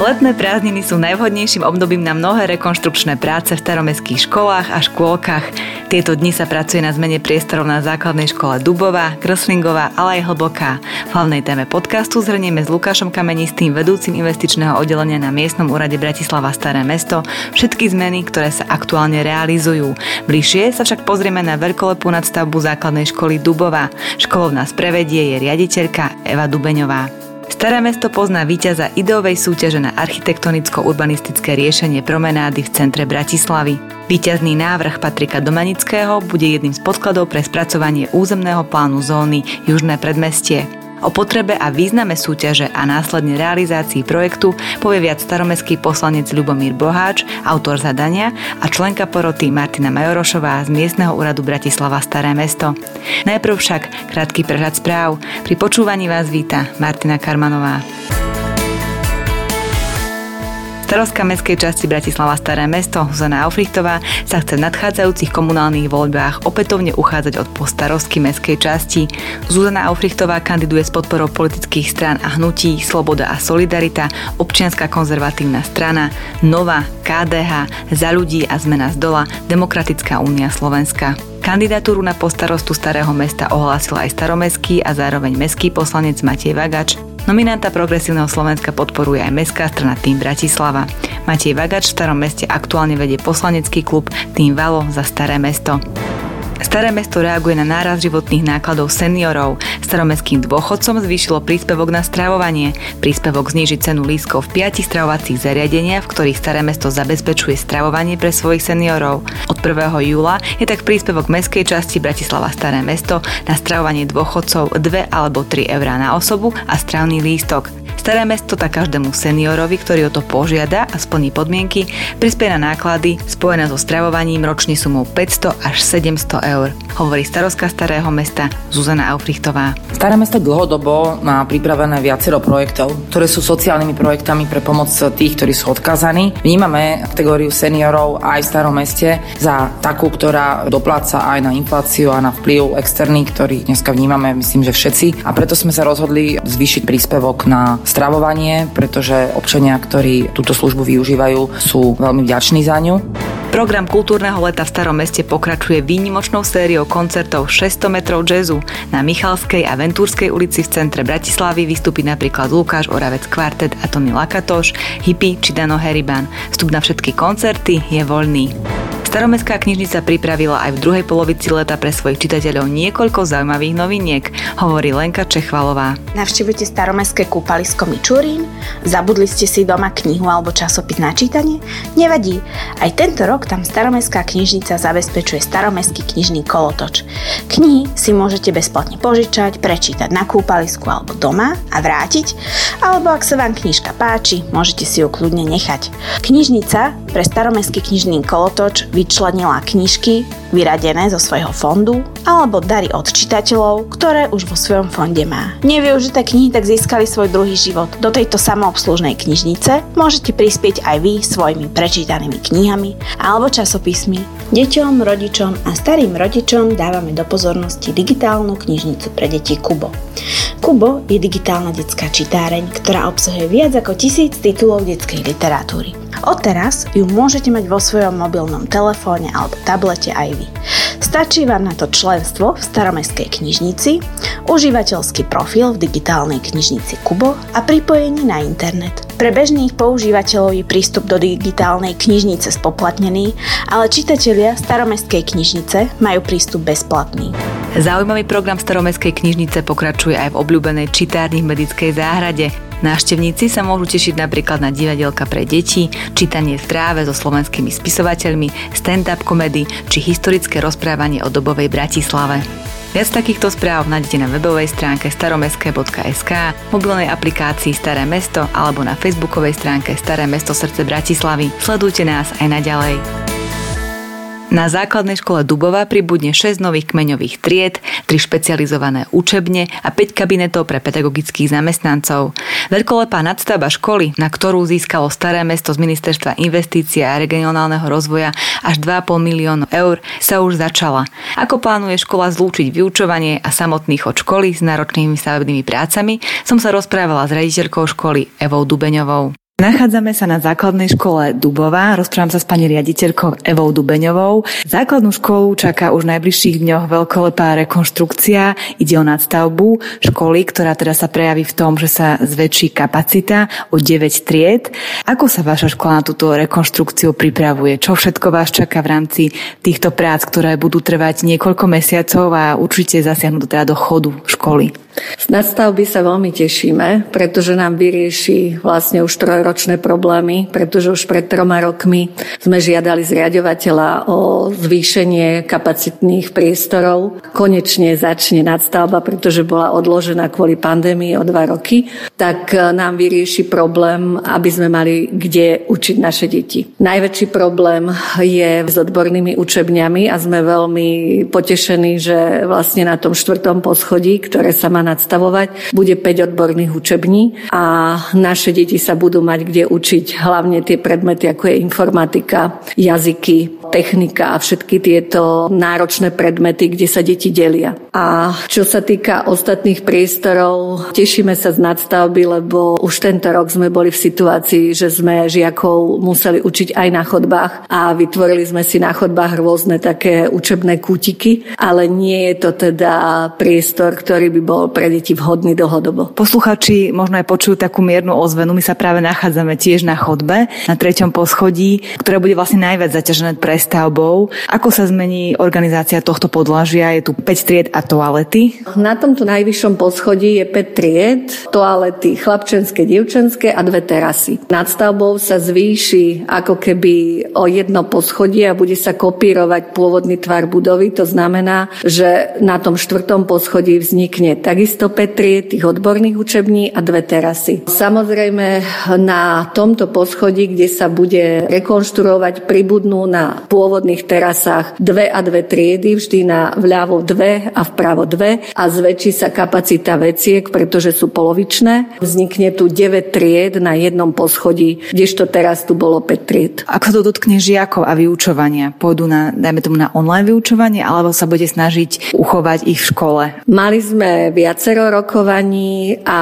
Letné prázdniny sú najvhodnejším obdobím na mnohé rekonštrukčné práce v staromestských školách a škôlkach. Tieto dni sa pracuje na zmene priestorov na základnej škole Dubová, Kreslingová, ale aj Hlboká. V hlavnej téme podcastu zhrnieme s Lukášom Kamenistým, vedúcim investičného oddelenia na miestnom úrade Bratislava Staré mesto, všetky zmeny, ktoré sa aktuálne realizujú. Bližšie sa však pozrieme na veľkolepú nadstavbu základnej školy Dubová. Školou nás prevedie je riaditeľka Eva Dubeňová. Staré mesto pozná víťaza ideovej súťaže na architektonicko-urbanistické riešenie promenády v centre Bratislavy. Výťazný návrh Patrika Domanického bude jedným z podkladov pre spracovanie územného plánu zóny Južné predmestie. O potrebe a význame súťaže a následne realizácii projektu povie viac staromestský poslanec Ľubomír Boháč, autor zadania a členka poroty Martina Majorošová z miestneho úradu Bratislava Staré mesto. Najprv však krátky prehľad správ. Pri počúvaní vás víta Martina Karmanová. Starostka mestskej časti Bratislava Staré mesto Zuzana Aufrichtová sa chce v nadchádzajúcich komunálnych voľbách opätovne uchádzať od postarostky mestskej časti. Zuzana Aufrichtová kandiduje s podporou politických strán a hnutí Sloboda a Solidarita, občianská konzervatívna strana, Nova, KDH, Za ľudí a zmena z dola, Demokratická únia Slovenska. Kandidatúru na postarostu Starého mesta ohlásil aj staromestský a zároveň mestský poslanec Matej Vagač, Nominanta Progresívneho Slovenska podporuje aj Mestská strana Tým Bratislava. Matej Vagač v starom meste aktuálne vedie poslanecký klub Tým Valo za Staré mesto. Staré mesto reaguje na náraz životných nákladov seniorov. Staromestským dôchodcom zvýšilo príspevok na stravovanie. Príspevok zníži cenu lískov v piatich stravovacích zariadeniach, v ktorých Staré mesto zabezpečuje stravovanie pre svojich seniorov. Od 1. júla je tak príspevok mestskej časti Bratislava Staré mesto na stravovanie dôchodcov 2 alebo 3 eurá na osobu a stravný lístok. Staré mesto tak každému seniorovi, ktorý o to požiada a splní podmienky, prispie na náklady spojené so stravovaním ročne sumou 500 až 700 eur, hovorí starostka Starého mesta Zuzana Aufrichtová. Staré mesto dlhodobo má pripravené viacero projektov, ktoré sú sociálnymi projektami pre pomoc tých, ktorí sú odkazaní. Vnímame kategóriu seniorov aj v Starom meste za takú, ktorá dopláca aj na infláciu a na vplyv externý, ktorý dneska vnímame, myslím, že všetci. A preto sme sa rozhodli zvýšiť príspevok na stravovanie, pretože občania, ktorí túto službu využívajú, sú veľmi vďační za ňu. Program kultúrneho leta v Starom meste pokračuje výnimočnou sériou koncertov 600 metrov jazzu. Na Michalskej a Ventúrskej ulici v centre Bratislavy vystúpi napríklad Lukáš Oravec Kvartet a Tony Lakatoš, Hippie či Dano Heriban. Vstup na všetky koncerty je voľný. Staromestská knižnica pripravila aj v druhej polovici leta pre svojich čitateľov niekoľko zaujímavých noviniek, hovorí Lenka Čechvalová. Navštívujte staromestské kúpalisko Mičurín? Zabudli ste si doma knihu alebo časopis na čítanie? Nevadí, aj tento rok tam staromestská knižnica zabezpečuje staromestský knižný kolotoč. Knihy si môžete bezplatne požičať, prečítať na kúpalisku alebo doma a vrátiť, alebo ak sa vám knižka páči, môžete si ju kľudne nechať. Knižnica pre staromestský knižný kolotoč vyčlenila knižky vyradené zo svojho fondu alebo dary od čitateľov, ktoré už vo svojom fonde má. Nevyužité knihy tak získali svoj druhý život. Do tejto samoobslužnej knižnice môžete prispieť aj vy svojimi prečítanými knihami alebo časopismi. Deťom, rodičom a starým rodičom dávame do pozornosti digitálnu knižnicu pre deti Kubo. Kubo je digitálna detská čitáreň, ktorá obsahuje viac ako tisíc titulov detskej literatúry. Odteraz ju môžete mať vo svojom mobilnom telefóne alebo tablete aj vy. Stačí vám na to členstvo v staromestskej knižnici, užívateľský profil v digitálnej knižnici Kubo a pripojenie na internet. Pre bežných používateľov je prístup do digitálnej knižnice spoplatnený, ale čitatelia staromestskej knižnice majú prístup bezplatný. Zaujímavý program staromestskej knižnice pokračuje aj v obľúbenej čitárni v medickej záhrade. Návštevníci sa môžu tešiť napríklad na divadelka pre deti, čítanie v tráve so slovenskými spisovateľmi, stand-up komedy či historické rozprávanie o dobovej Bratislave. Viac takýchto správ nájdete na webovej stránke staromestské.sk, mobilnej aplikácii Staré mesto alebo na facebookovej stránke Staré mesto srdce Bratislavy. Sledujte nás aj naďalej. Na základnej škole Dubova pribudne 6 nových kmeňových tried, 3 špecializované učebne a 5 kabinetov pre pedagogických zamestnancov. Veľkolepá nadstavba školy, na ktorú získalo Staré mesto z Ministerstva investície a regionálneho rozvoja až 2,5 miliónov eur, sa už začala. Ako plánuje škola zlúčiť vyučovanie a samotný chod školy s náročnými stavebnými prácami, som sa rozprávala s rediteľkou školy Evou Dubeňovou. Nachádzame sa na základnej škole Dubová. Rozprávam sa s pani riaditeľkou Evou Dubeňovou. Základnú školu čaká už v najbližších dňoch veľkolepá rekonštrukcia. Ide o nadstavbu školy, ktorá teda sa prejaví v tom, že sa zväčší kapacita o 9 tried. Ako sa vaša škola na túto rekonštrukciu pripravuje? Čo všetko vás čaká v rámci týchto prác, ktoré budú trvať niekoľko mesiacov a určite zasiahnu teda do chodu školy? Z nadstavby sa veľmi tešíme, pretože nám vyrieši vlastne už trojročné problémy, pretože už pred troma rokmi sme žiadali zriadovateľa o zvýšenie kapacitných priestorov. Konečne začne nadstavba, pretože bola odložená kvôli pandémii o dva roky, tak nám vyrieši problém, aby sme mali kde učiť naše deti. Najväčší problém je s odbornými učebňami a sme veľmi potešení, že vlastne na tom štvrtom poschodí, ktoré sa má nadstavovať. Bude 5 odborných učební a naše deti sa budú mať kde učiť hlavne tie predmety, ako je informatika, jazyky, technika a všetky tieto náročné predmety, kde sa deti delia. A čo sa týka ostatných priestorov, tešíme sa z nadstavby, lebo už tento rok sme boli v situácii, že sme žiakov museli učiť aj na chodbách a vytvorili sme si na chodbách rôzne také učebné kútiky, ale nie je to teda priestor, ktorý by bol pre deti vhodný dlhodobo. Posluchači možno aj počujú takú miernu ozvenu. My sa práve nachádzame tiež na chodbe, na treťom poschodí, ktoré bude vlastne najviac zaťažené pre prestavbou. Ako sa zmení organizácia tohto podlažia? Je tu 5 tried a toalety? Na tomto najvyššom poschodí je 5 tried, toalety chlapčenské, dievčenské a dve terasy. Nad stavbou sa zvýši ako keby o jedno poschodie a bude sa kopírovať pôvodný tvar budovy. To znamená, že na tom štvrtom poschodí vznikne takisto 5 tried tých odborných učební a dve terasy. Samozrejme na tomto poschodí, kde sa bude rekonštruovať, pribudnú na pôvodných terasách dve a dve triedy, vždy na vľavo dve a vpravo dve a zväčší sa kapacita veciek, pretože sú polovičné. Vznikne tu 9 tried na jednom poschodí, kdežto teraz tu bolo 5 tried. Ako to dotkne žiakov a vyučovania? Pôjdu na, dajme tomu, na online vyučovanie, alebo sa bude snažiť uchovať ich v škole? Mali sme viacero rokovaní a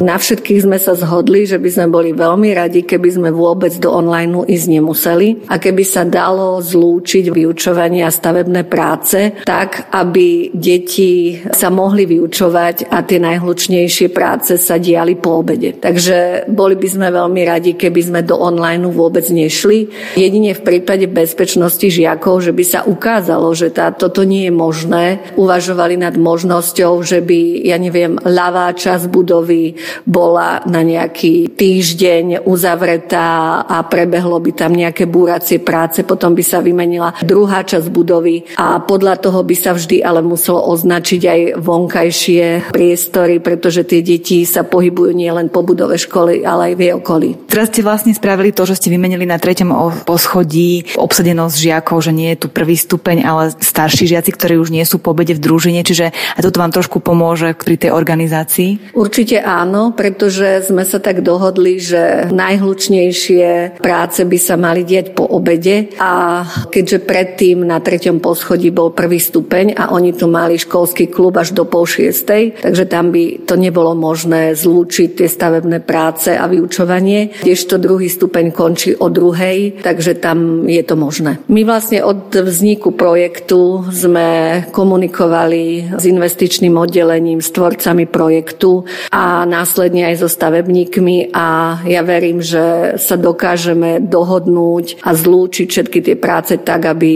na všetkých sme sa zhodli, že by sme boli veľmi radi, keby sme vôbec do online ísť nemuseli a keby sa dalo zlúčiť vyučovanie a stavebné práce tak, aby deti sa mohli vyučovať a tie najhlučnejšie práce sa diali po obede. Takže boli by sme veľmi radi, keby sme do online vôbec nešli. Jedine v prípade bezpečnosti žiakov, že by sa ukázalo, že tá, toto nie je možné. Uvažovali nad možnosťou, že by, ja neviem, ľavá časť budovy bola na nejaký týždeň uzavretá a prebehlo by tam nejaké búracie práce, potom by sa vymenila druhá časť budovy a podľa toho by sa vždy ale muselo označiť aj vonkajšie priestory, pretože tie deti sa pohybujú nielen po budove školy, ale aj v jej okolí. Teraz ste vlastne spravili to, že ste vymenili na treťom poschodí obsadenosť žiakov, že nie je tu prvý stupeň, ale starší žiaci, ktorí už nie sú po obede v družine, čiže aj toto vám trošku pomôže pri tej organizácii? Určite áno, pretože sme sa tak dohodli, že najhlučnejšie práce by sa mali diať po obede a keďže predtým na treťom poschodí bol prvý stupeň a oni tu mali školský klub až do pol šiestej, takže tam by to nebolo možné zlúčiť tie stavebné práce a vyučovanie, kdežto druhý stupeň končí o druhej, takže tam je to možné. My vlastne od vzniku projektu sme komunikovali s investičným oddelením, s tvorcami projektu a následne aj so stavebníkmi a ja verím, že sa dokážeme dohodnúť a zlúčiť všetky tie práce tak, aby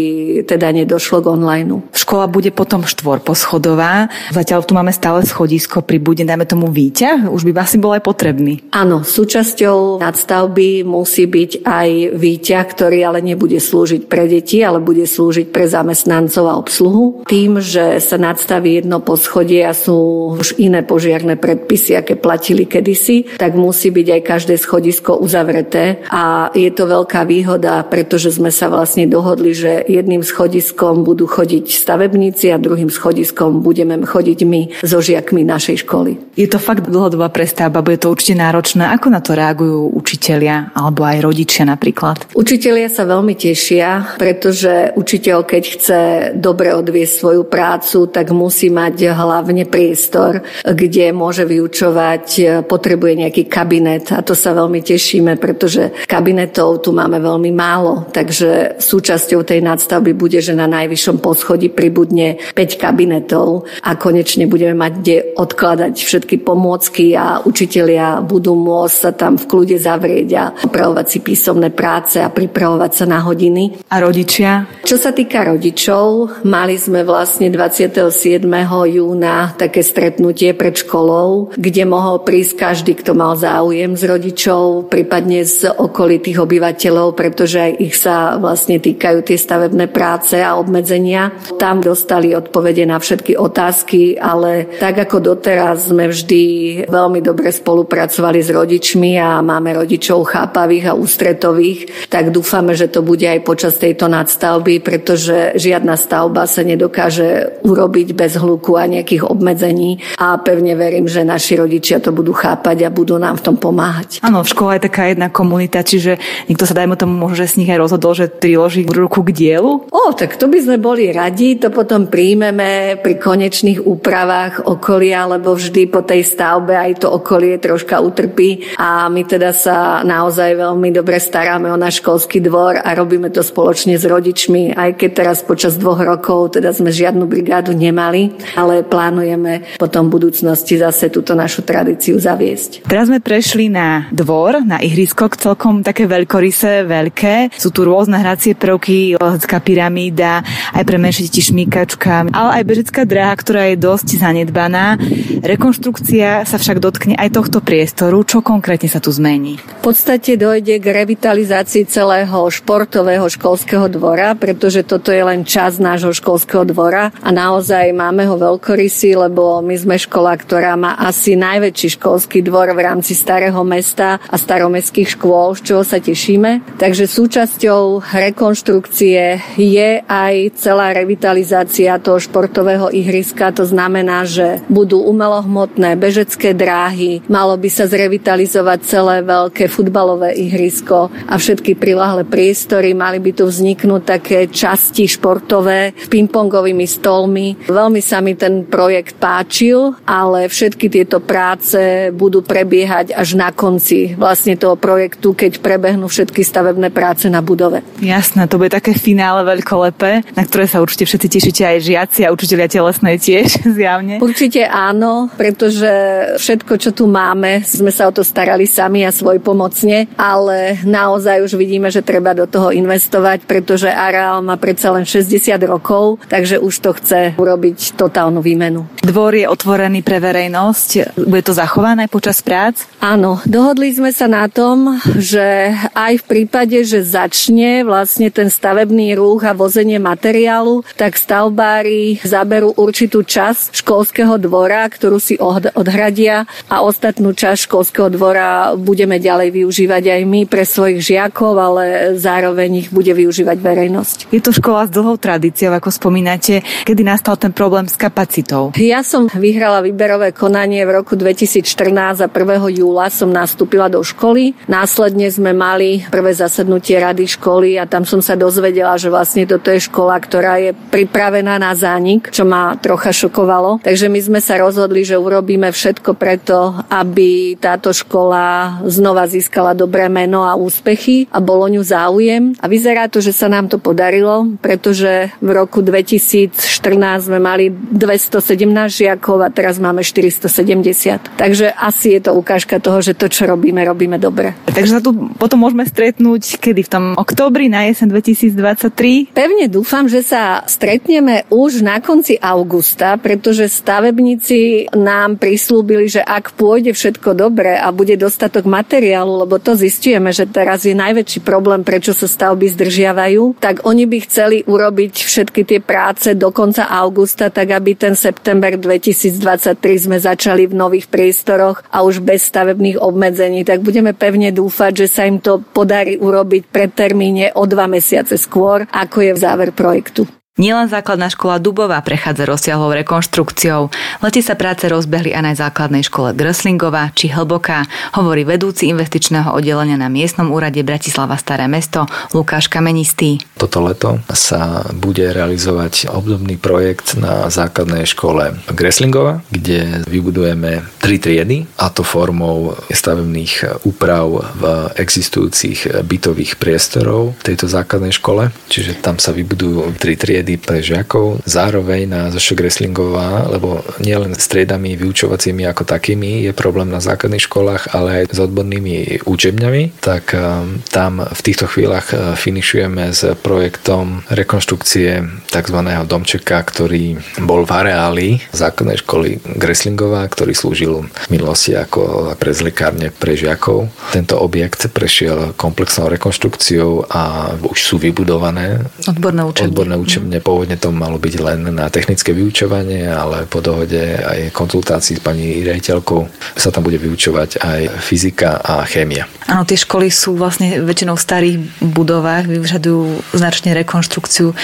teda nedošlo k online. Škola bude potom štvorposchodová. Zatiaľ tu máme stále schodisko pri bude, dajme tomu výťah. Už by asi bol aj potrebný. Áno, súčasťou nadstavby musí byť aj výťah, ktorý ale nebude slúžiť pre deti, ale bude slúžiť pre zamestnancov a obsluhu. Tým, že sa nadstaví jedno poschodie a sú už iné požiarné predpisy, aké platili kedysi, tak musí byť aj každé schodisko uzavreté a je to veľká výhoda, pretože sme sa vlastne dohodli, že jedným schodiskom budú chodiť stavebníci a druhým schodiskom budeme chodiť my so žiakmi našej školy. Je to fakt dlhodobá prestavba, bude to určite náročné. Ako na to reagujú učitelia alebo aj rodičia napríklad? Učitelia sa veľmi tešia, pretože učiteľ, keď chce dobre odviesť svoju prácu, tak musí mať hlavne priestor priestor, kde môže vyučovať, potrebuje nejaký kabinet a to sa veľmi tešíme, pretože kabinetov tu máme veľmi málo, takže súčasťou tej nadstavby bude, že na najvyššom poschodí pribudne 5 kabinetov a konečne budeme mať kde odkladať všetky pomôcky a učitelia budú môcť sa tam v kľude zavrieť a opravovať si písomné práce a pripravovať sa na hodiny. A rodičia? Čo sa týka rodičov, mali sme vlastne 27. júna také stretnutie pred školou, kde mohol prísť každý, kto mal záujem z rodičov, prípadne z okolitých obyvateľov, pretože ich sa vlastne týkajú tie stavebné práce a obmedzenia. Tam dostali odpovede na všetky otázky, ale tak ako doteraz sme vždy veľmi dobre spolupracovali s rodičmi a máme rodičov chápavých a ústretových, tak dúfame, že to bude aj počas tejto nadstavby, pretože žiadna stavba sa nedokáže urobiť bez hluku a nejakých obmedzení a pevne verím, že naši rodičia to budú chápať a budú nám v tom pomáhať. Áno, v škole je taká jedna komunita, čiže niekto sa dajme tomu možno, že z nich aj rozhodol, že priloží ruku k dielu? O, tak to by sme boli radi, to potom príjmeme pri konečných úpravách okolia, lebo vždy po tej stavbe aj to okolie troška utrpí a my teda sa naozaj veľmi dobre staráme o náš školský dvor a robíme to spoločne s rodičmi, aj keď teraz počas dvoch rokov teda sme žiadnu brigádu nemali, ale plánujeme potom v budúcnosti zase túto našu tradíciu zaviesť. Teraz sme prešli na dvor, na ihrisko, celkom také veľkorysé, veľké. Sú tu rôzne hracie prvky, lehecká pyramída, aj pre menšie deti šmíkačka, ale aj bežická dráha, ktorá je dosť zanedbaná. Rekonštrukcia sa však dotkne aj tohto priestoru. Čo konkrétne sa tu zmení? V podstate dojde k revitalizácii celého športového školského dvora, pretože toto je len čas nášho školského dvora a naozaj máme ho veľkorysý, lebo my sme škola, ktorá má asi najväčší školský dvor v rámci starého mesta a staromestských škôl, z čoho sa tešíme. Takže súčasťou rekonštrukcie je aj celá revitalizácia toho športového ihriska. To znamená, že budú umelohmotné bežecké dráhy, malo by sa zrevitalizovať celé veľké futbalové ihrisko a všetky prilahlé priestory. Mali by tu vzniknúť také časti športové s pingpongovými stolmi. Veľmi sa mi ten projekt páčil, ale všetky tieto práce budú prebiehať až na konci vlastne toho projektu, keď prebehnú všetky stavebné práce na budove. Jasné, to bude také finále veľkolepé, na ktoré sa určite všetci tešíte aj žiaci a učiteľia telesnej tiež zjavne. Určite áno, pretože všetko, čo tu máme, sme sa o to starali sami a svoj pomocne, ale naozaj už vidíme, že treba do toho investovať, pretože areál má predsa len 60 rokov, takže už to chce urobiť totálnu výmenu. Dvor je otvorený pre verejnosť. Bude to zachované počas prác? Áno, dohodli sme sa na tom, že aj v prípade, že začne vlastne ten stavebný ruch a vozenie materiálu, tak stavbári zaberú určitú časť školského dvora, ktorú si odhradia a ostatnú časť školského dvora budeme ďalej využívať aj my pre svojich žiakov, ale zároveň ich bude využívať verejnosť. Je to škola s dlhou tradíciou, ako spomínate. Kedy nastal ten problém s kapacitou? Ja som vyhrala výberové konanie v roku 2014 a 1. júla som nastúpila do školy. Následne sme mali prvé zasadnutie rady školy a tam som sa dozvedela, že vlastne toto je škola, ktorá je pripravená na zánik, čo ma trocha šokovalo. Takže my sme sa rozhodli, že urobíme všetko preto, aby táto škola znova získala dobré meno a úspechy a bolo ňu záujem. A vyzerá to, že sa nám to podarilo, pretože v roku 2014 sme mali 217 žiakov a teraz máme 470. Takže asi je to ukážka toho, že to, čo robíme, robíme dobre. Takže sa tu potom môžeme stretnúť kedy v tom októbri na jesen 2023? Pevne dúfam, že sa stretneme už na konci augusta, pretože stavebníci nám prislúbili, že ak pôjde všetko dobre a bude dostatok materiálu, lebo to zistujeme, že teraz je najväčší problém, prečo sa stavby zdržiavajú, tak oni by chceli urobiť všetky tie práce do konca augusta, tak aby ten september 2023 sme začali v nových priestoroch a už bez stavebných obmedzení. Tak budeme pevne dúfať, že sa im to podarí urobiť pred termíne o dva mesiace skôr, ako je v záver projektu. Nielen základná škola Dubová prechádza rozsiahlou rekonštrukciou. Leti sa práce rozbehli aj na základnej škole Gröslingová či Hlboká, hovorí vedúci investičného oddelenia na miestnom úrade Bratislava Staré mesto Lukáš Kamenistý. Toto leto sa bude realizovať obdobný projekt na základnej škole Greslingova, kde vybudujeme tri triedy a to formou stavebných úprav v existujúcich bytových priestorov tejto základnej škole. Čiže tam sa vybudujú tri triedy triedy pre žiakov, zároveň na Zošek Reslingová, lebo nielen s triedami vyučovacími ako takými je problém na základných školách, ale aj s odbornými učebňami, tak um, tam v týchto chvíľach uh, finišujeme s projektom rekonštrukcie tzv. domčeka, ktorý bol v areáli základnej školy Greslingová, ktorý slúžil v minulosti ako prezlikárne pre žiakov. Tento objekt prešiel komplexnou rekonštrukciou a už sú vybudované odborné učebne. Odborné učebne Pôvodne, pôvodne to malo byť len na technické vyučovanie, ale po dohode aj konzultácií s pani rejiteľkou sa tam bude vyučovať aj fyzika a chémia. Áno, tie školy sú vlastne väčšinou v starých budovách, vyžadujú značne rekonštrukciu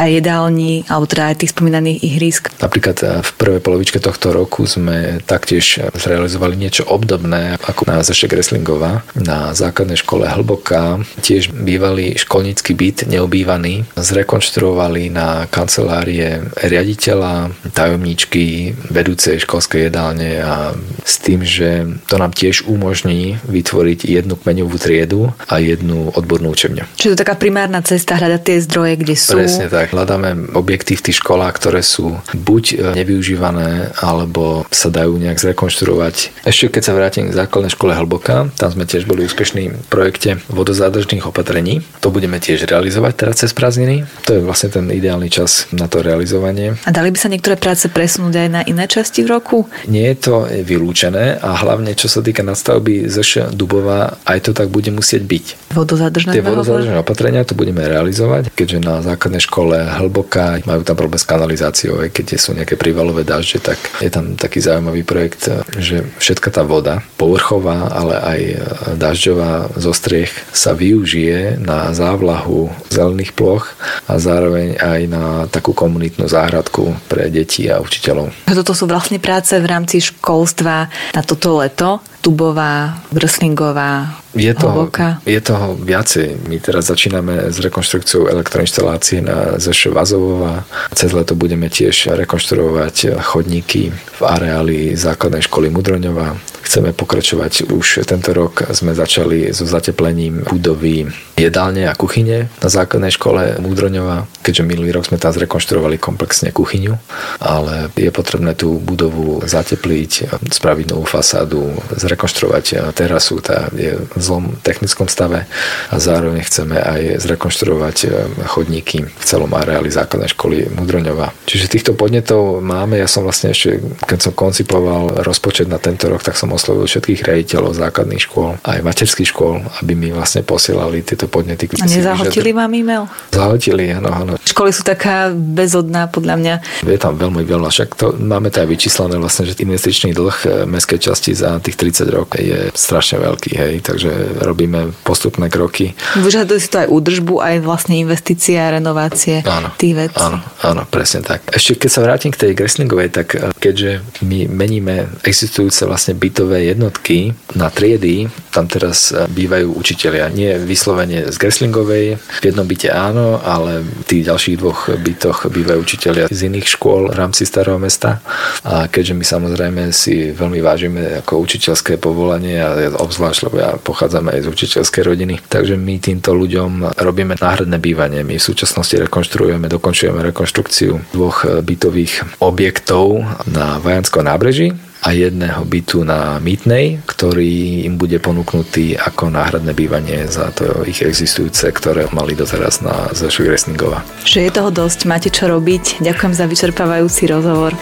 aj jedálni, alebo teda aj tých spomínaných ihrisk. Napríklad eh, v prvej polovičke tohto roku sme taktiež zrealizovali niečo obdobné ako na Zešek Reslingová na základnej škole Hlboká. Tiež bývalý školnícky byt neobývaný zrekonštruovali na kancelárie riaditeľa, tajomníčky, vedúcej školskej jedálne a s tým, že to nám tiež umožní vytvoriť jednu kmeňovú triedu a jednu odbornú učebňu. Čiže to taká primárna cesta hľadať tie zdroje, kde sú. Presne tak. Hľadáme objekty v tých školách, ktoré sú buď e, nevyužívané, alebo sa dajú nejak zrekonštruovať. Ešte keď sa vrátim k základnej škole Hlboká, tam sme tiež boli úspešní v projekte vodozádržných opatrení. To budeme tiež realizovať teraz cez prázdniny. To je vlastne ten ideálny čas na to realizovanie. A dali by sa niektoré práce presunúť aj na iné časti v roku? Nie je to vylúčené a hlavne čo sa týka nadstavby ZŠ Dubova, aj to tak bude musieť byť. Vodozádržné Tie vodozádržné opatrenia to budeme realizovať, keďže na základnej škole hlboká majú tam problém s kanalizáciou, keď sú nejaké prívalové dažde, tak je tam taký zaujímavý projekt, že všetka tá voda, povrchová, ale aj dažďová zo striech sa využije na závlahu zelených ploch a zároveň aj aj na takú komunitnú záhradku pre deti a učiteľov. Toto sú vlastne práce v rámci školstva na toto leto. Tubová, Brslingová, je toho, je toho viacej. My teraz začíname s rekonštrukciou elektroinštalácie na Zeš Vazovova. Cez leto budeme tiež rekonštruovať chodníky v areáli základnej školy Mudroňova. Chceme pokračovať už tento rok. Sme začali so zateplením budovy jedálne a kuchyne na základnej škole Múdroňova, keďže minulý rok sme tam zrekonštruovali komplexne kuchyňu, ale je potrebné tú budovu zatepliť, spraviť novú fasádu, zrekonštruovať terasu, tá je v zlom technickom stave a zároveň chceme aj zrekonštruovať chodníky v celom areáli základnej školy Múdroňova. Čiže týchto podnetov máme, ja som vlastne ešte, keď som koncipoval rozpočet na tento rok, tak som oslovil všetkých rejiteľov základných škôl, aj materských škôl, aby mi vlastne posielali tieto podnety. A nezahotili vám e-mail? Zahotili, áno, áno. Školy sú taká bezodná, podľa mňa. Je tam veľmi veľa, však to máme to aj vyčíslené vlastne, že investičný dlh eh, mestskej časti za tých 30 rokov je strašne veľký, hej, takže robíme postupné kroky. Vyžaduje si to aj údržbu, aj vlastne investície a renovácie áno, tých vecí. Áno, áno, presne tak. Ešte keď sa vrátim k tej Greslingovej, tak eh, keďže my meníme existujúce vlastne bytové jednotky na triedy, tam teraz eh, bývajú učitelia. Nie vyslovene z Greslingovej. V jednom byte áno, ale v tých ďalších dvoch bytoch bývajú učiteľia z iných škôl v rámci Starého mesta. A keďže my samozrejme si veľmi vážime ako učiteľské povolanie a obzvlášť, lebo ja pochádzam aj z učiteľskej rodiny, takže my týmto ľuďom robíme náhradné bývanie. My v súčasnosti rekonštruujeme, dokončujeme rekonštrukciu dvoch bytových objektov na Vajanskom nábreží a jedného bytu na Mýtnej, ktorý im bude ponúknutý ako náhradné bývanie za to ich existujúce, ktoré mali doteraz na Zešu Resningova. Že je toho dosť, máte čo robiť. Ďakujem za vyčerpávajúci rozhovor.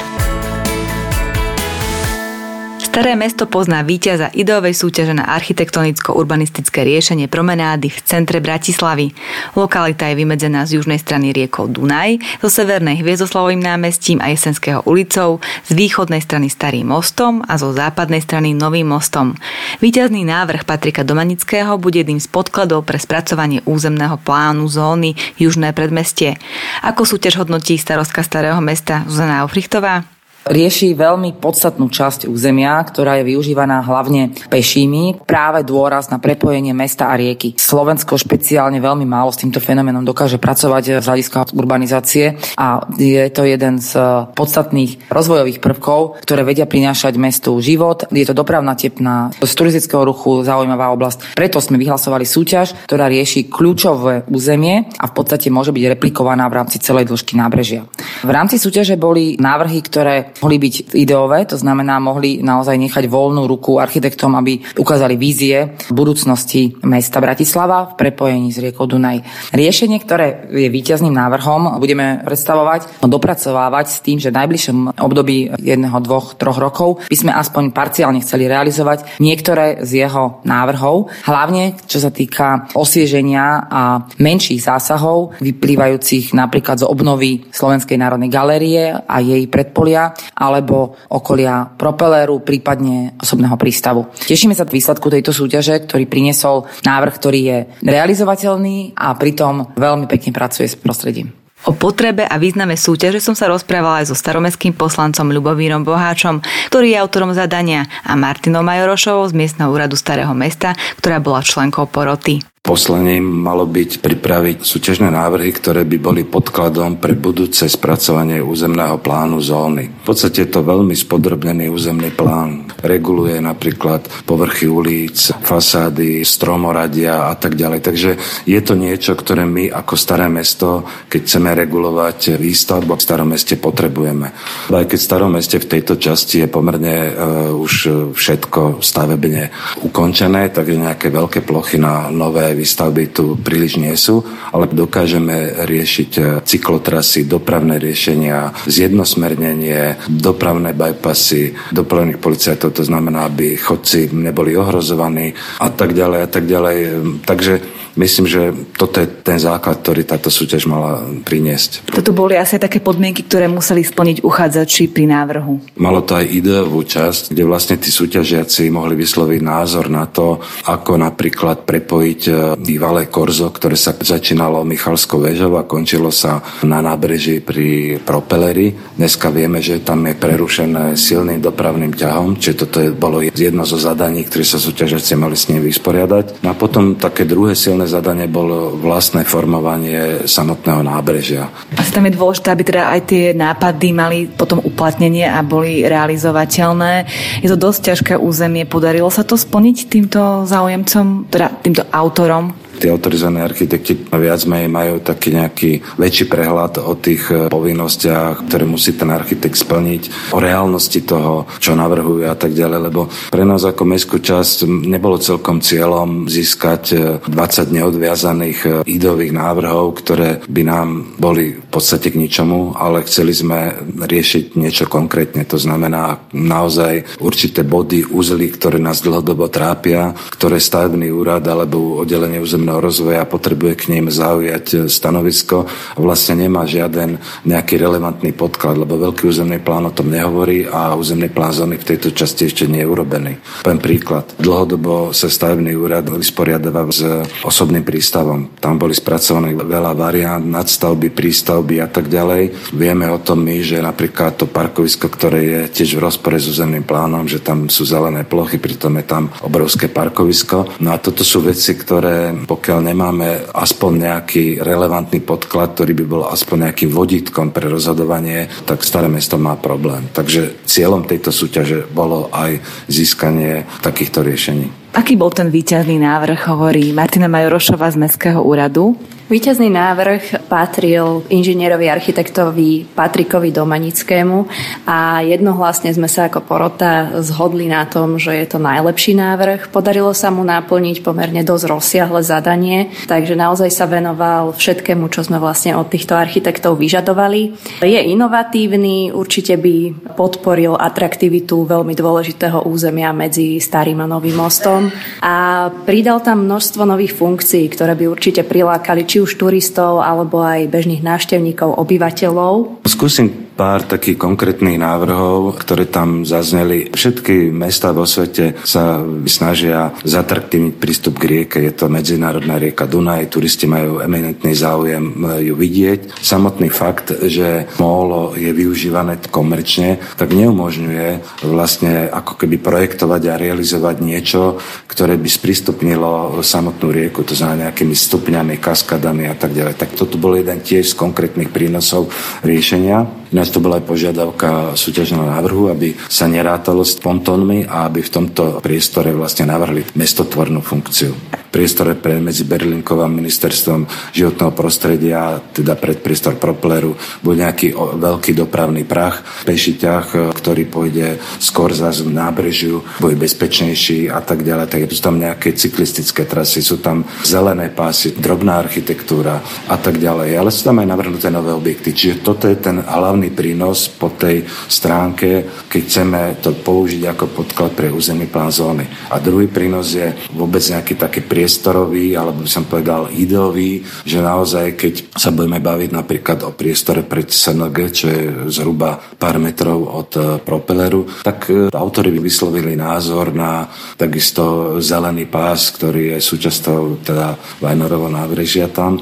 Staré mesto pozná víťaza ideovej súťaže na architektonicko-urbanistické riešenie promenády v centre Bratislavy. Lokalita je vymedzená z južnej strany riekou Dunaj, zo severnej Hviezdoslavovým námestím a Jesenského ulicou, z východnej strany Starým mostom a zo západnej strany Novým mostom. Výťazný návrh Patrika Domanického bude jedným z podkladov pre spracovanie územného plánu zóny Južné predmestie. Ako súťaž hodnotí starostka Starého mesta Zuzana Aufrichtová? Rieši veľmi podstatnú časť územia, ktorá je využívaná hlavne pešími, práve dôraz na prepojenie mesta a rieky. Slovensko špeciálne veľmi málo s týmto fenoménom dokáže pracovať z hľadiska urbanizácie a je to jeden z podstatných rozvojových prvkov, ktoré vedia prinášať mestu život. Je to dopravná tepná, z turistického ruchu zaujímavá oblasť. Preto sme vyhlasovali súťaž, ktorá rieši kľúčové územie a v podstate môže byť replikovaná v rámci celej dĺžky nábrežia. V rámci súťaže boli návrhy, ktoré mohli byť ideové, to znamená, mohli naozaj nechať voľnú ruku architektom, aby ukázali vízie budúcnosti mesta Bratislava v prepojení s riekou Dunaj. Riešenie, ktoré je víťazným návrhom, budeme predstavovať, dopracovávať s tým, že v najbližšom období jedného, dvoch, troch rokov by sme aspoň parciálne chceli realizovať niektoré z jeho návrhov, hlavne čo sa týka osvieženia a menších zásahov, vyplývajúcich napríklad z obnovy Slovenskej národnej galérie a jej predpolia, alebo okolia propeleru, prípadne osobného prístavu. Tešíme sa výsledku tejto súťaže, ktorý priniesol návrh, ktorý je realizovateľný a pritom veľmi pekne pracuje s prostredím. O potrebe a význame súťaže som sa rozprávala aj so staromestským poslancom Ľubovírom Boháčom, ktorý je autorom zadania a Martinou Majorošovou z miestneho úradu Starého mesta, ktorá bola členkou poroty. Poslaním malo byť pripraviť súťažné návrhy, ktoré by boli podkladom pre budúce spracovanie územného plánu zóny. V podstate je to veľmi spodrobnený územný plán. Reguluje napríklad povrchy ulic, fasády, stromoradia a tak ďalej. Takže je to niečo, ktoré my ako staré mesto, keď chceme regulovať výstavbu v starom meste potrebujeme. Aj keď v starom meste v tejto časti je pomerne uh, už všetko stavebne ukončené, takže nejaké veľké plochy na nové výstavby tu príliš nie sú, ale dokážeme riešiť e, cyklotrasy, dopravné riešenia, zjednosmernenie, dopravné bypassy, dopravných policajtov, to znamená, aby chodci neboli ohrozovaní a tak ďalej a tak ďalej. Takže myslím, že toto je ten základ, ktorý táto súťaž mala priniesť. Toto boli asi také podmienky, ktoré museli splniť uchádzači pri návrhu. Malo to aj ideovú časť, kde vlastne tí súťažiaci mohli vysloviť názor na to, ako napríklad prepojiť e, bývalé korzo, ktoré sa začínalo Michalskou väžou a končilo sa na nábreží pri propeleri. Dneska vieme, že tam je prerušené silným dopravným ťahom, čiže toto je, bolo jedno zo zadaní, ktoré sa súťažiaci mali s ním vysporiadať. No a potom také druhé silné zadanie bolo vlastné formovanie samotného nábrežia. Asi tam je dôležité, aby teda aj tie nápady mali potom uplatnenie a boli realizovateľné. Je to dosť ťažké územie. Podarilo sa to splniť týmto záujemcom, teda týmto autorom? Tí autorizovaní architekti viac menej majú taký nejaký väčší prehľad o tých e, povinnostiach, ktoré musí ten architekt splniť, o reálnosti toho, čo navrhuje a tak ďalej, lebo pre nás ako mestskú časť nebolo celkom cieľom získať 20 e, neodviazaných e, idových návrhov, ktoré by nám boli v podstate k ničomu, ale chceli sme riešiť niečo konkrétne. To znamená naozaj určité body, úzly, ktoré nás dlhodobo trápia, ktoré stavebný úrad alebo oddelenie územného územného rozvoja potrebuje k ním zaujať e, stanovisko a vlastne nemá žiaden nejaký relevantný podklad, lebo veľký územný plán o tom nehovorí a územný plán zóny v tejto časti ešte nie je urobený. Poviem príklad. Dlhodobo sa stavebný úrad vysporiadáva s osobným prístavom. Tam boli spracované veľa variant, nadstavby, prístavby a tak ďalej. Vieme o tom my, že napríklad to parkovisko, ktoré je tiež v rozpore s územným plánom, že tam sú zelené plochy, pritom je tam obrovské parkovisko. No a toto sú veci, ktoré pokiaľ nemáme aspoň nejaký relevantný podklad, ktorý by bol aspoň nejakým vodítkom pre rozhodovanie, tak staré mesto má problém. Takže cieľom tejto súťaže bolo aj získanie takýchto riešení. Aký bol ten výťazný návrh, hovorí Martina Majorošová z Mestského úradu? Výťazný návrh patril inžinierovi architektovi Patrikovi Domanickému a jednohlasne sme sa ako porota zhodli na tom, že je to najlepší návrh. Podarilo sa mu naplniť pomerne dosť rozsiahle zadanie, takže naozaj sa venoval všetkému, čo sme vlastne od týchto architektov vyžadovali. Je inovatívny, určite by podporil atraktivitu veľmi dôležitého územia medzi starým a novým mostom a pridal tam množstvo nových funkcií, ktoré by určite prilákali či už turistov alebo aj bežných návštevníkov, obyvateľov. Skúsim pár takých konkrétnych návrhov, ktoré tam zazneli. Všetky mesta vo svete sa snažia zatraktívniť prístup k rieke. Je to medzinárodná rieka Dunaj, turisti majú eminentný záujem ju vidieť. Samotný fakt, že molo je využívané komerčne, tak neumožňuje vlastne ako keby projektovať a realizovať niečo, ktoré by sprístupnilo samotnú rieku, to znamená nejakými stupňami, kaskadami a tak ďalej. Tak toto bol jeden tiež z konkrétnych prínosov riešenia. Ináč to bola aj požiadavka súťažného návrhu, aby sa nerátalo s pontónmi a aby v tomto priestore vlastne navrhli mestotvornú funkciu. Priestore pre medzi Berlinkou a ministerstvom životného prostredia, teda pred priestor propleru, bude nejaký veľký dopravný prach, peší ťah, ktorý pôjde skôr za nábrežiu, bude bezpečnejší a tak ďalej. Tak sú tam nejaké cyklistické trasy, sú tam zelené pásy, drobná architektúra a tak ďalej. Ale sú tam aj navrhnuté nové objekty. Čiže toto je ten hlavný prínos po tej stránke, keď chceme to použiť ako podklad pre územný plán zóny. A druhý prínos je vôbec nejaký taký priestorový, alebo by som povedal ideový, že naozaj, keď sa budeme baviť napríklad o priestore pred SNG, čo je zhruba pár metrov od e, propeleru, tak e, autori by vyslovili názor na takisto zelený pás, ktorý je súčasťou teda Vajnorovo nábrežia tam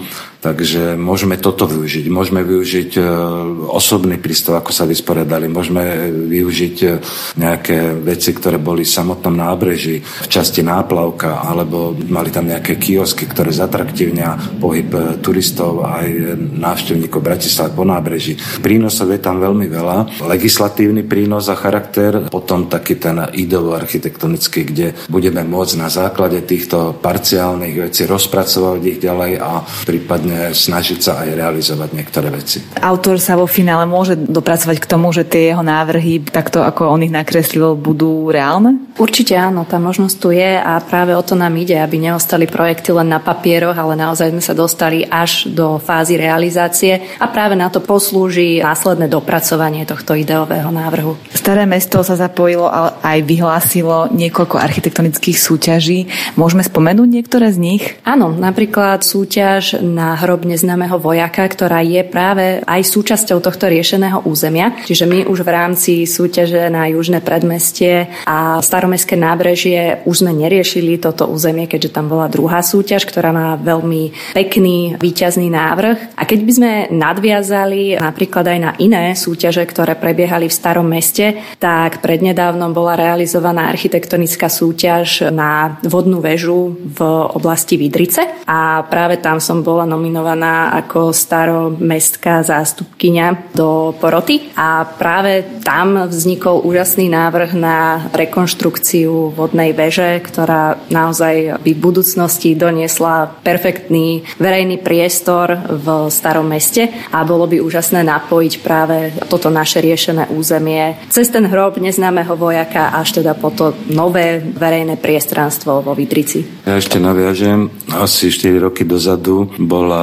Takže môžeme toto využiť. Môžeme využiť e, osobný prístav, ako sa vysporiadali. Môžeme využiť e, nejaké veci, ktoré boli v samotnom nábreží, v časti náplavka, alebo mali tam nejaké kiosky, ktoré zatraktívnia pohyb e, turistov aj návštevníkov Bratislava po nábreží. Prínosov je tam veľmi veľa. Legislatívny prínos a charakter, potom taký ten ideovo-architektonický, kde budeme môcť na základe týchto parciálnych vecí rozpracovať ich ďalej a prípadne snažiť sa aj realizovať niektoré veci. Autor sa vo finále môže dopracovať k tomu, že tie jeho návrhy, takto ako on ich nakreslil, budú reálne? Určite áno, tá možnosť tu je a práve o to nám ide, aby neostali projekty len na papieroch, ale naozaj sme sa dostali až do fázy realizácie a práve na to poslúži následné dopracovanie tohto ideového návrhu. Staré mesto sa zapojilo a aj vyhlásilo niekoľko architektonických súťaží. Môžeme spomenúť niektoré z nich? Áno, napríklad súťaž na hrob neznámeho vojaka, ktorá je práve aj súčasťou tohto riešeného územia. Čiže my už v rámci súťaže na južné predmestie a staromestské nábrežie už sme neriešili toto územie, keďže tam bola druhá súťaž, ktorá má veľmi pekný výťazný návrh. A keď by sme nadviazali napríklad aj na iné súťaže, ktoré prebiehali v starom meste, tak prednedávnom bola realizovaná architektonická súťaž na vodnú väžu v oblasti Vidrice a práve tam som bola nominovaná nominovaná ako staromestská zástupkyňa do poroty. A práve tam vznikol úžasný návrh na rekonštrukciu vodnej veže, ktorá naozaj by v budúcnosti doniesla perfektný verejný priestor v starom meste a bolo by úžasné napojiť práve toto naše riešené územie cez ten hrob neznámeho vojaka až teda po to nové verejné priestranstvo vo Vidrici. Ja ešte naviažem, asi 4 roky dozadu bola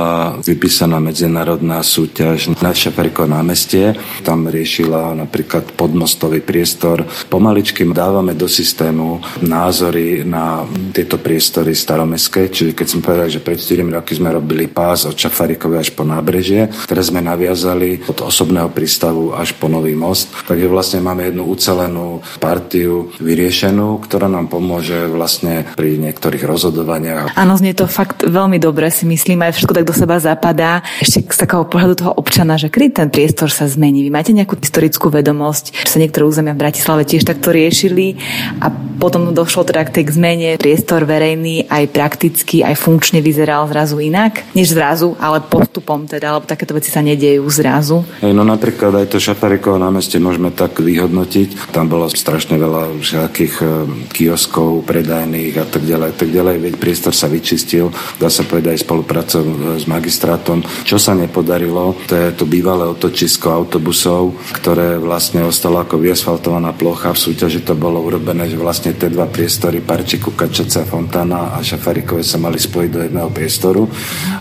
vypísaná medzinárodná súťaž na Šafariko námestie. Tam riešila napríklad podmostový priestor. Pomaličky dávame do systému názory na tieto priestory staromestské, čiže keď som povedal, že pred 4 roky sme robili pás od Šafarikové až po nábrežie, teraz sme naviazali od osobného prístavu až po Nový most, takže vlastne máme jednu ucelenú partiu vyriešenú, ktorá nám pomôže vlastne pri niektorých rozhodovaniach. Áno, znie to fakt veľmi dobre, si myslím, aj všetko tak do seba zapadá. Ešte z takého pohľadu toho občana, že kedy ten priestor sa zmení. Vy máte nejakú historickú vedomosť, že sa niektoré územia v Bratislave tiež takto riešili a potom došlo teda k tej zmene. Priestor verejný aj prakticky, aj funkčne vyzeral zrazu inak, než zrazu, ale postupom teda, lebo takéto veci sa nedejú zrazu. No napríklad aj to Šafarikovo námestie môžeme tak vyhodnotiť. Tam bolo strašne veľa všetkých eh, kioskov, predajných a tak ďalej, tak ďalej. Veď priestor sa vyčistil, dá sa povedať aj spoluprácou s magistrátom. Čo sa nepodarilo, to je to bývalé otočisko autobusov, ktoré vlastne ostalo ako vyasfaltovaná plocha. V súťaži to bolo urobené, že vlastne tie dva priestory, Parčiku, Kačaca, Fontana a Šafarikové sa mali spojiť do jedného priestoru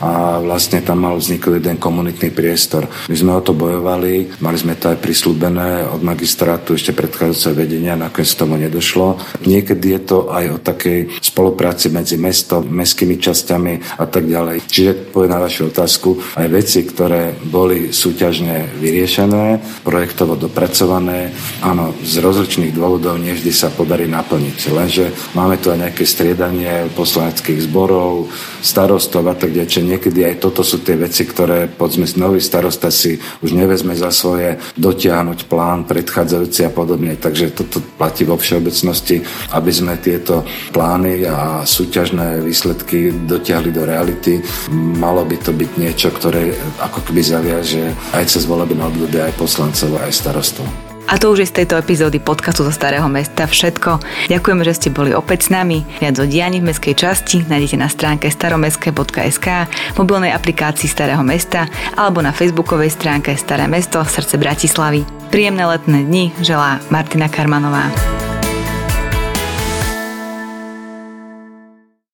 a vlastne tam mal vzniknúť jeden komunitný priestor. My sme o to bojovali, mali sme to aj prislúbené od magistrátu ešte predchádzajúceho vedenia, nakoniec tomu nedošlo. Niekedy je to aj o takej spolupráci medzi mestom, mestskými časťami a tak ďalej. Čiže poviem na vašu otázku, aj veci, ktoré boli súťažne vyriešené, projektovo dopracované, áno, z rozličných dôvodov nevždy sa podarí naplniť. Lenže máme tu aj nejaké striedanie poslaneckých zborov, starostov a tak ďalej. Niekedy aj toto sú tie veci, ktoré poďme nový starosta si už nevezme za svoje dotiahnuť plán predchádzajúci a podobne. Takže toto platí vo všeobecnosti, aby sme tieto plány a súťažné výsledky dotiahli do reality. Malo by to byť niečo, ktoré ako keby zaviaže aj cez volebné obdobie aj poslancov, aj starostov. A to už je z tejto epizódy podcastu zo Starého mesta všetko. Ďakujeme, že ste boli opäť s nami. Viac o dianí v mestskej časti nájdete na stránke staromestské.sk, mobilnej aplikácii Starého mesta alebo na facebookovej stránke Staré mesto srdce Bratislavy. Príjemné letné dni želá Martina Karmanová.